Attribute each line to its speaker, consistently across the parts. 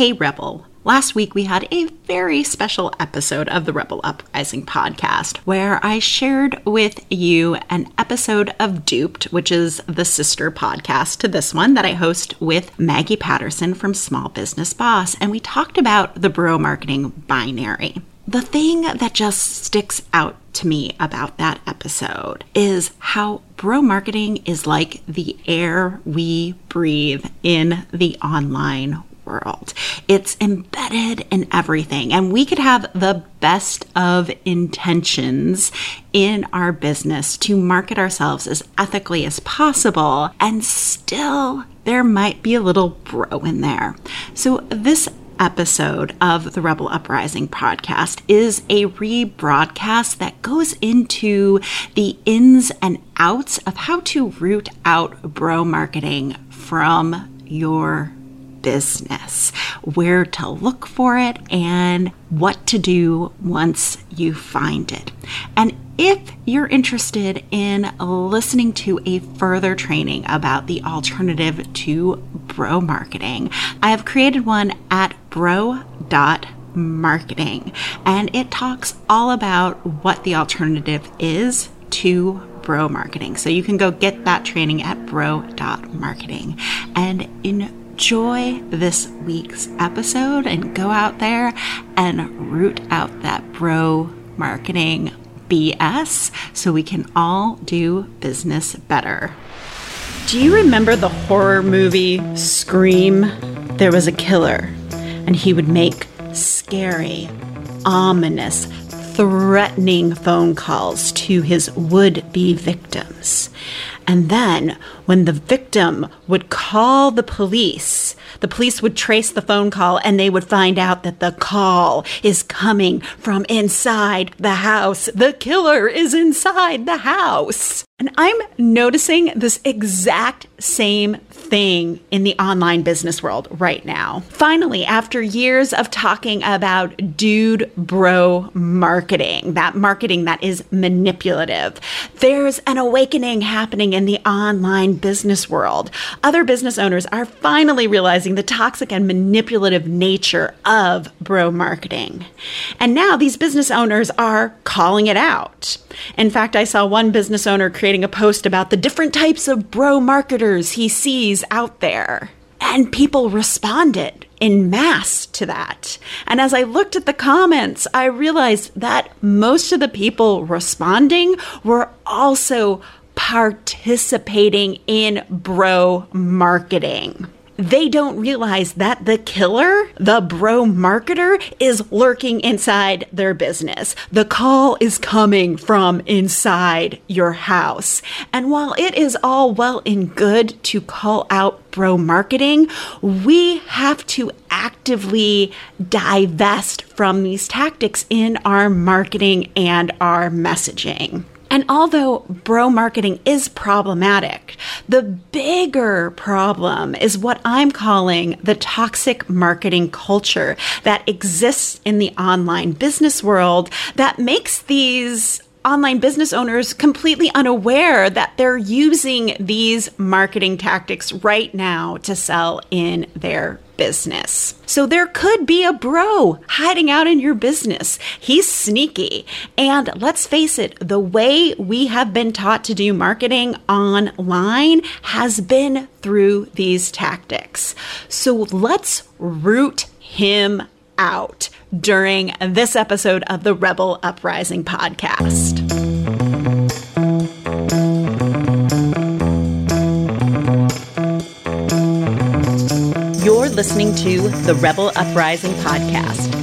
Speaker 1: Hey Rebel. Last week, we had a very special episode of the Rebel Uprising podcast where I shared with you an episode of Duped, which is the sister podcast to this one that I host with Maggie Patterson from Small Business Boss. And we talked about the bro marketing binary. The thing that just sticks out to me about that episode is how bro marketing is like the air we breathe in the online world. It's embedded in everything. And we could have the best of intentions in our business to market ourselves as ethically as possible. And still, there might be a little bro in there. So, this episode of the Rebel Uprising podcast is a rebroadcast that goes into the ins and outs of how to root out bro marketing from your business, where to look for it, and what to do once you find it. And if you're interested in listening to a further training about the alternative to bro marketing, I have created one at bro.marketing, and it talks all about what the alternative is to bro marketing. So you can go get that training at bro.marketing. And in enjoy this week's episode and go out there and root out that bro marketing BS so we can all do business better. Do you remember the horror movie Scream? There was a killer, and he would make scary, ominous, threatening phone calls to his would be victims. And then, when the victim would call the police, the police would trace the phone call and they would find out that the call is coming from inside the house. The killer is inside the house. And I'm noticing this exact same thing in the online business world right now. Finally, after years of talking about dude bro marketing, that marketing that is manipulative, there's an awakening happening in the online business world. Other business owners are finally realizing the toxic and manipulative nature of bro marketing. And now these business owners are calling it out. In fact, I saw one business owner creating a post about the different types of bro marketers he sees out there. And people responded in mass to that. And as I looked at the comments, I realized that most of the people responding were also participating in bro marketing they don't realize that the killer, the bro marketer, is lurking inside their business. The call is coming from inside your house. And while it is all well and good to call out bro marketing, we have to actively divest from these tactics in our marketing and our messaging. And although bro marketing is problematic, the bigger problem is what I'm calling the toxic marketing culture that exists in the online business world that makes these online business owners completely unaware that they're using these marketing tactics right now to sell in their business. So there could be a bro hiding out in your business. He's sneaky. And let's face it, the way we have been taught to do marketing online has been through these tactics. So let's root him out during this episode of the Rebel Uprising podcast. Listening to the Rebel Uprising podcast.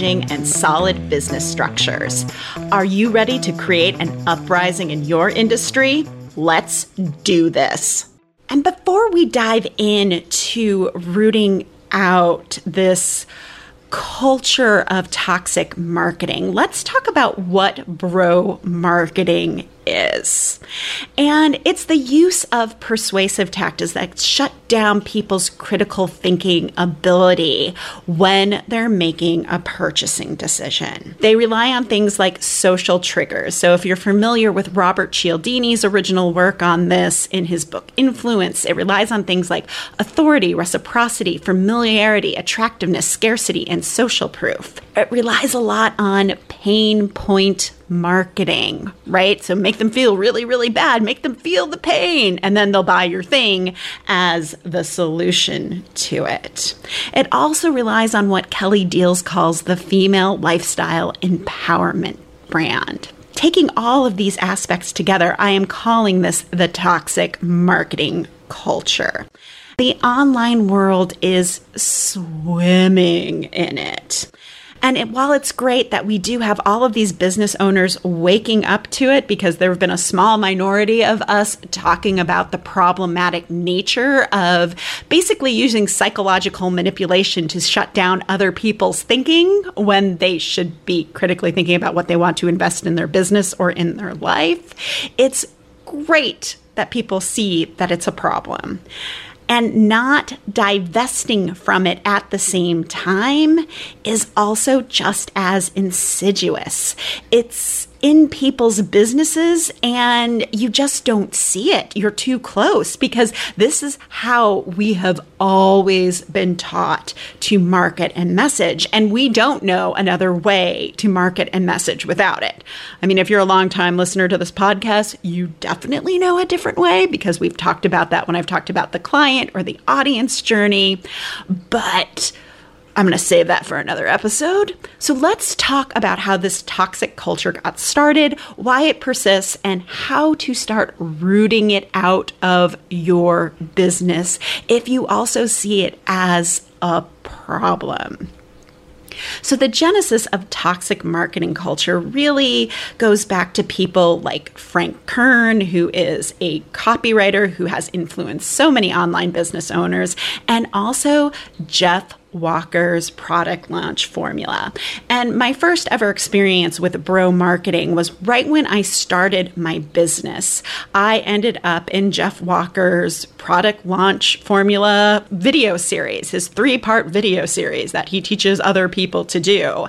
Speaker 1: and solid business structures. Are you ready to create an uprising in your industry? Let's do this. And before we dive into rooting out this culture of toxic marketing, let's talk about what bro marketing is. And it's the use of persuasive tactics that shut down people's critical thinking ability when they're making a purchasing decision. They rely on things like social triggers. So, if you're familiar with Robert Cialdini's original work on this in his book Influence, it relies on things like authority, reciprocity, familiarity, attractiveness, scarcity, and social proof. It relies a lot on pain point marketing, right? So make them feel really, really bad, make them feel the pain, and then they'll buy your thing as the solution to it. It also relies on what Kelly Diels calls the female lifestyle empowerment brand. Taking all of these aspects together, I am calling this the toxic marketing culture. The online world is swimming in it. And it, while it's great that we do have all of these business owners waking up to it, because there have been a small minority of us talking about the problematic nature of basically using psychological manipulation to shut down other people's thinking when they should be critically thinking about what they want to invest in their business or in their life. It's great that people see that it's a problem and not divesting from it at the same time is also just as insidious. It's in people's businesses and you just don't see it. You're too close because this is how we have always been taught to market and message. And we don't know another way to market and message without it. I mean, if you're a long time listener to this podcast, you definitely know a different way because we've talked about that when I've talked about the client or the audience journey. But I'm going to save that for another episode. So let's talk about how this toxic culture got started, why it persists, and how to start rooting it out of your business if you also see it as a problem. So, the genesis of toxic marketing culture really goes back to people like Frank Kern, who is a copywriter who has influenced so many online business owners, and also Jeff Walker's product launch formula. And my first ever experience with bro marketing was right when I started my business. I ended up in Jeff Walker's product launch formula video series, his three part video series that he teaches other people to do.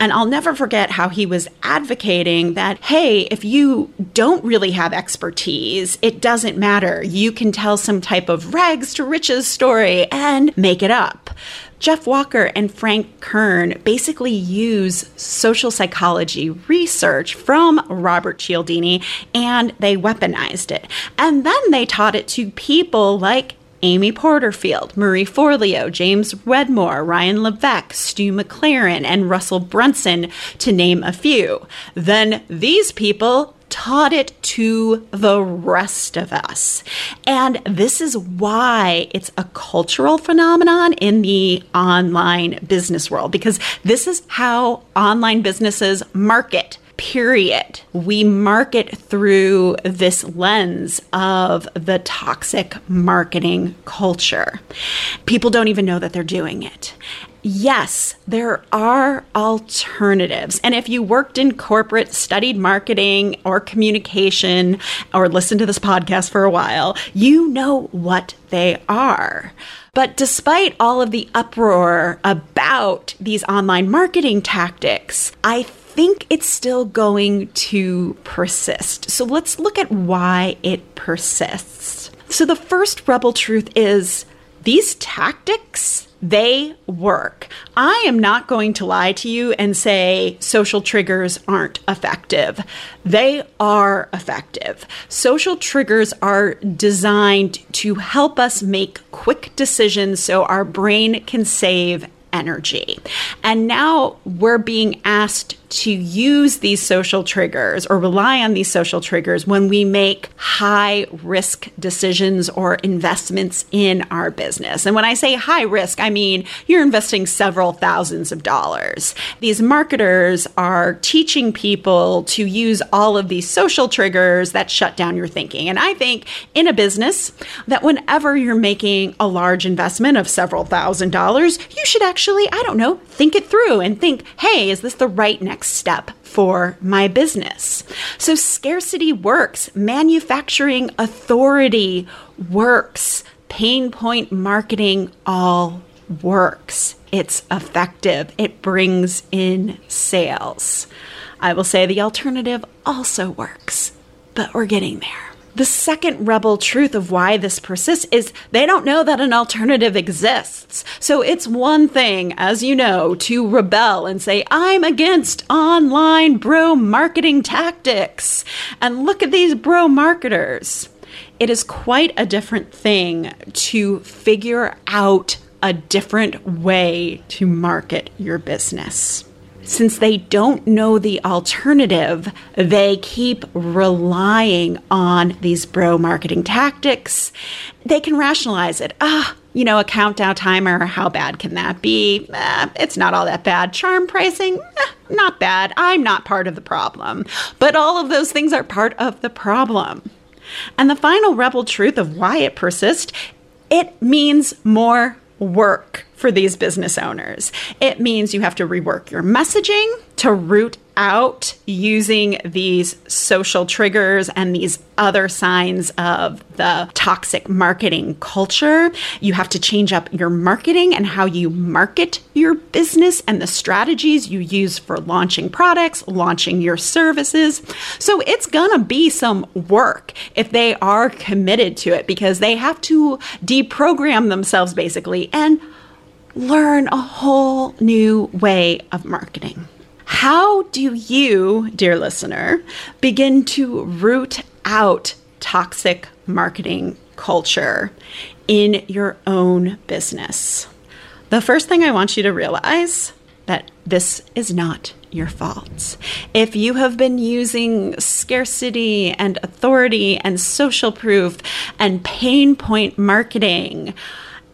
Speaker 1: And I'll never forget how he was advocating that, hey, if you don't really have expertise, it doesn't matter. You can tell some type of rags to riches story and make it up. Jeff Walker and Frank Kern basically use social psychology research from Robert Cialdini and they weaponized it. And then they taught it to people like Amy Porterfield, Marie Forleo, James Wedmore, Ryan Levesque, Stu McLaren, and Russell Brunson, to name a few. Then these people taught it to the rest of us. And this is why it's a cultural phenomenon in the online business world, because this is how online businesses market period. We market through this lens of the toxic marketing culture. People don't even know that they're doing it yes, there are alternatives. And if you worked in corporate, studied marketing or communication, or listened to this podcast for a while, you know what they are. But despite all of the uproar about these online marketing tactics, I think it's still going to persist. So let's look at why it persists. So the first rebel truth is these tactics they work. I am not going to lie to you and say social triggers aren't effective. They are effective. Social triggers are designed to help us make quick decisions so our brain can save energy. And now we're being asked to use these social triggers or rely on these social triggers when we make high risk decisions or investments in our business. And when I say high risk, I mean you're investing several thousands of dollars. These marketers are teaching people to use all of these social triggers that shut down your thinking. And I think in a business that whenever you're making a large investment of several thousand dollars, you should actually, I don't know, think it through and think, hey, is this the right next next step for my business. So scarcity works, manufacturing authority works, pain point marketing all works. It's effective, it brings in sales. I will say the alternative also works, but we're getting there. The second rebel truth of why this persists is they don't know that an alternative exists. So it's one thing, as you know, to rebel and say, I'm against online bro marketing tactics. And look at these bro marketers. It is quite a different thing to figure out a different way to market your business since they don't know the alternative, they keep relying on these bro marketing tactics. They can rationalize it. Ah, you know, a countdown timer, how bad can that be? Eh, it's not all that bad. Charm pricing, eh, not bad. I'm not part of the problem. But all of those things are part of the problem. And the final rebel truth of why it persists it means more work for these business owners. It means you have to rework your messaging to root out using these social triggers and these other signs of the toxic marketing culture. You have to change up your marketing and how you market your business and the strategies you use for launching products, launching your services. So it's to be some work if they are committed to it because they have to deprogram themselves basically and learn a whole new way of marketing. How do you, dear listener, begin to root out toxic marketing culture in your own business? The first thing I want you to realize that this is not your fault. If you have been using scarcity and authority and social proof and pain point marketing,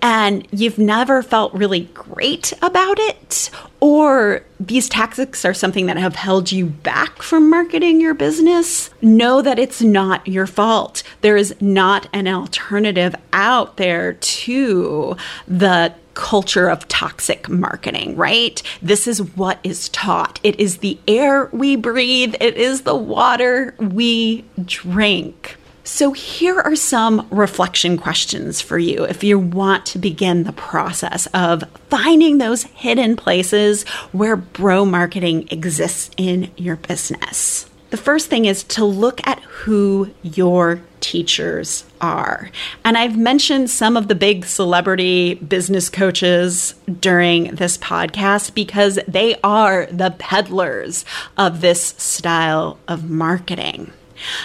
Speaker 1: and you've never felt really great about it, or these tactics are something that have held you back from marketing your business, know that it's not your fault. There is not an alternative out there to the culture of toxic marketing, right? This is what is taught. It is the air we breathe, it is the water we drink. So, here are some reflection questions for you if you want to begin the process of finding those hidden places where bro marketing exists in your business. The first thing is to look at who your teachers are. And I've mentioned some of the big celebrity business coaches during this podcast because they are the peddlers of this style of marketing.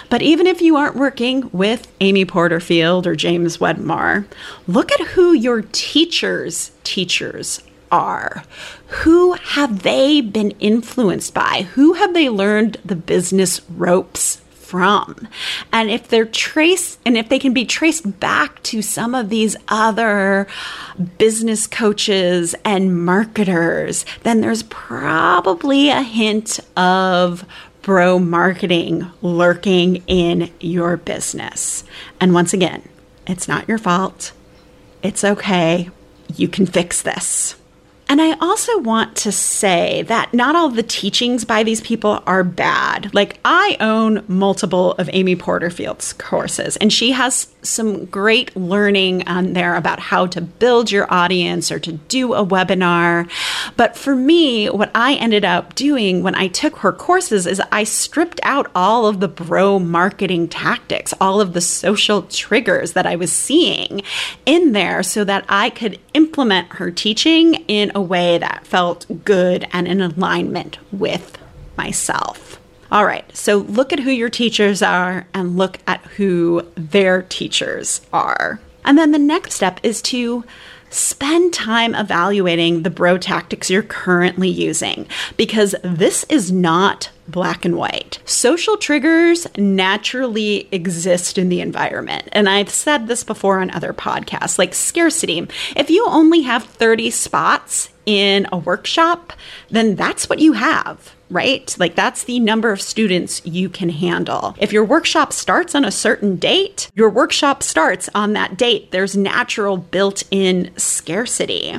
Speaker 1: But even if you aren't working with Amy Porterfield or James Wedmore, look at who your teachers' teachers are. Who have they been influenced by? Who have they learned the business ropes from. And if they're traced, and if they can be traced back to some of these other business coaches and marketers, then there's probably a hint of bro marketing lurking in your business. And once again, it's not your fault. It's okay. You can fix this. And I also want to say that not all the teachings by these people are bad. Like, I own multiple of Amy Porterfield's courses, and she has some great learning on there about how to build your audience or to do a webinar. But for me, what I ended up doing when I took her courses is I stripped out all of the bro marketing tactics, all of the social triggers that I was seeing in there so that I could implement her teaching in a way that felt good and in alignment with myself. All right, so look at who your teachers are and look at who their teachers are. And then the next step is to spend time evaluating the bro tactics you're currently using because this is not black and white. Social triggers naturally exist in the environment. And I've said this before on other podcasts, like scarcity. If you only have 30 spots in a workshop, then that's what you have right? Like that's the number of students you can handle. If your workshop starts on a certain date, your workshop starts on that date. There's natural built in scarcity.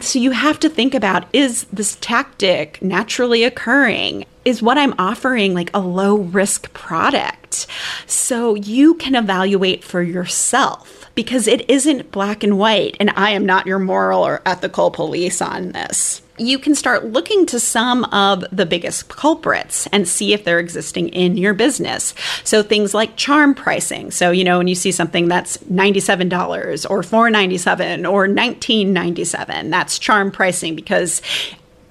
Speaker 1: So you have to think about is this tactic naturally occurring? Is what I'm offering like a low risk product? So you can evaluate for yourself because it isn't black and white, and I am not your moral or ethical police on this. You can start looking to some of the biggest culprits and see if they're existing in your business. So things like charm pricing. So, you know, when you see something that's $97 or 497 or 1997, that's charm pricing because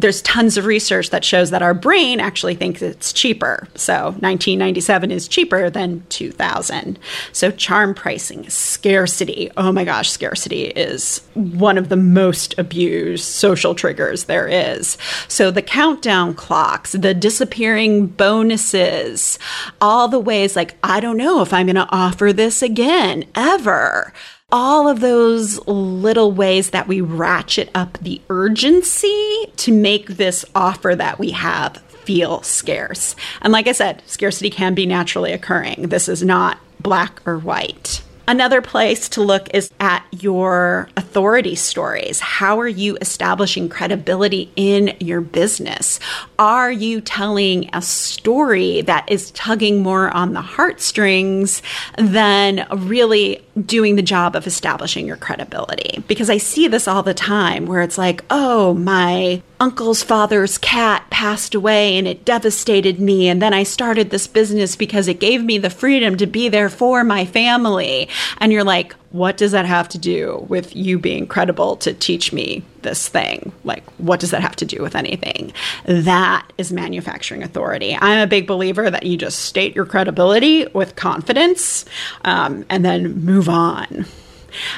Speaker 1: there's tons of research that shows that our brain actually thinks it's cheaper. So 1997 is cheaper than 2000. So charm pricing, scarcity. Oh my gosh, scarcity is one of the most abused social triggers there is. So the countdown clocks, the disappearing bonuses, all the ways like I don't know if I'm going to offer this again ever all of those little ways that we ratchet up the urgency to make this offer that we have feel scarce. And like I said, scarcity can be naturally occurring. This is not black or white. Another place to look is at your authority stories. How are you establishing credibility in your business? Are you telling a story that is tugging more on the heartstrings than really doing the job of establishing your credibility? Because I see this all the time where it's like, oh, my uncle's father's cat passed away and it devastated me. And then I started this business because it gave me the freedom to be there for my family. And you're like, what does that have to do with you being credible to teach me this thing? Like, what does that have to do with anything? That is manufacturing authority. I'm a big believer that you just state your credibility with confidence um, and then move on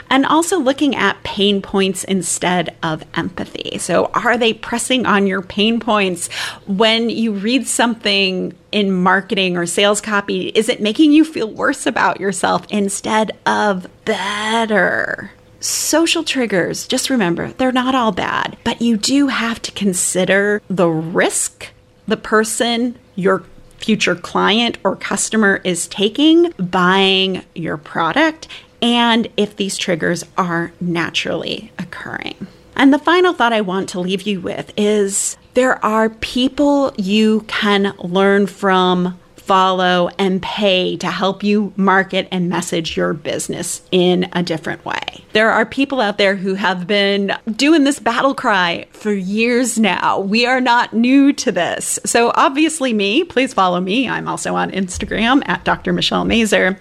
Speaker 1: and also looking at pain points instead of empathy. So, are they pressing on your pain points when you read something in marketing or sales copy? Is it making you feel worse about yourself instead of better? Social triggers, just remember, they're not all bad, but you do have to consider the risk the person, your future client or customer is taking buying your product and if these triggers are naturally occurring. And the final thought I want to leave you with is there are people you can learn from follow, and pay to help you market and message your business in a different way. There are people out there who have been doing this battle cry for years now. We are not new to this. So, obviously, me, please follow me. I'm also on Instagram at Dr. Michelle Mazur.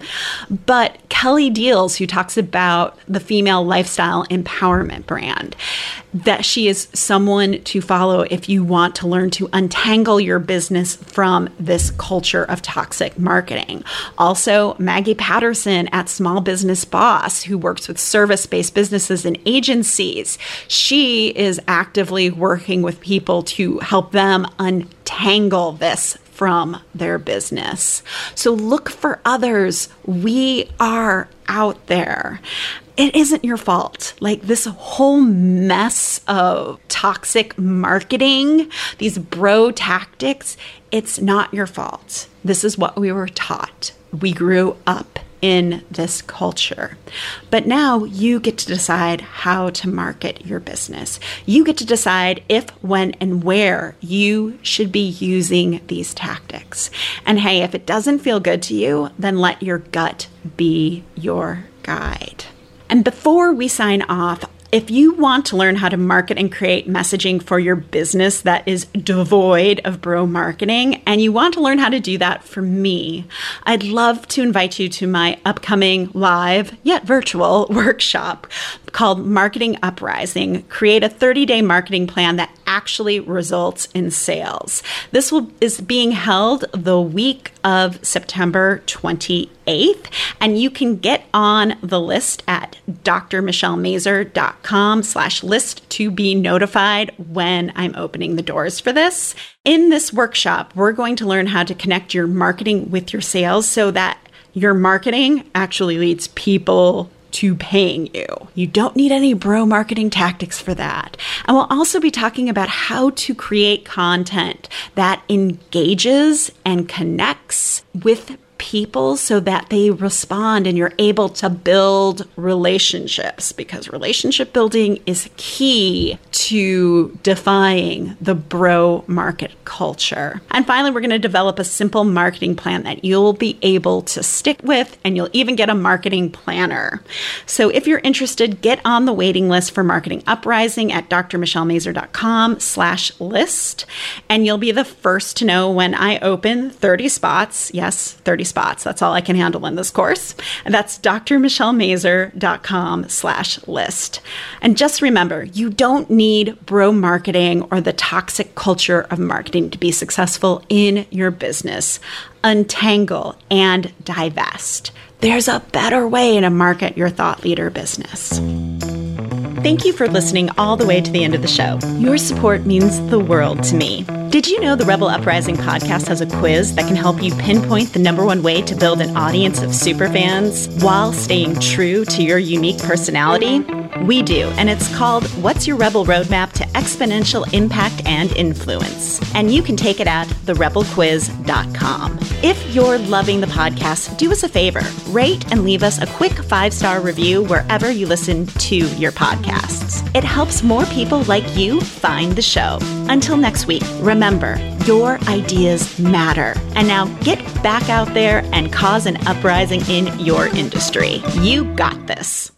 Speaker 1: But Kelly Diels, who talks about the female lifestyle empowerment brand, that she is someone to follow if you want to learn to untangle your business from this culture of toxic marketing. Also, Maggie Patterson at Small Business Boss, who works with service based businesses and agencies. She is actively working with people to help them untangle this from their business. So look for others. We are out there it isn't your fault. Like this whole mess of toxic marketing, these bro tactics, it's not your fault. This is what we were taught. We grew up in this culture. But now you get to decide how to market your business. You get to decide if, when, and where you should be using these tactics. And hey, if it doesn't feel good to you, then let your gut be your guide. And before we sign off, if you want to learn how to market and create messaging for your business that is devoid of bro marketing, and you want to learn how to do that for me, I'd love to invite you to my upcoming live, yet virtual workshop called Marketing Uprising Create a 30 day marketing plan that actually results in sales. This will is being held the week of September 28th, and you can get on the list at drmichellemazur.com slash list to be notified when I'm opening the doors for this. In this workshop, we're going to learn how to connect your marketing with your sales so that your marketing actually leads people to paying you. You don't need any bro marketing tactics for that. And we'll also be talking about how to create content that engages and connects with people so that they respond and you're able to build relationships because relationship building is key to defying the bro market culture. And finally, we're going to develop a simple marketing plan that you'll be able to stick with and you'll even get a marketing planner. So if you're interested, get on the waiting list for Marketing Uprising at drmichellemazur.com slash list and you'll be the first to know when I open 30 spots. Yes, 30 spots. That's all I can handle in this course. And that's drmichellemazur.com slash list. And just remember, you don't need bro marketing or the toxic culture of marketing to be successful in your business. Untangle and divest. There's a better way to market your thought leader business. Thank you for listening all the way to the end of the show. Your support means the world to me. Did you know the Rebel Uprising podcast has a quiz that can help you pinpoint the number one way to build an audience of superfans while staying true to your unique personality? We do, and it's called What's Your Rebel Roadmap to Exponential Impact and Influence? And you can take it at therebelquiz.com. If you're loving the podcast, do us a favor rate and leave us a quick five star review wherever you listen to your podcasts. It helps more people like you find the show. Until next week, remember your ideas matter. And now get back out there and cause an uprising in your industry. You got this.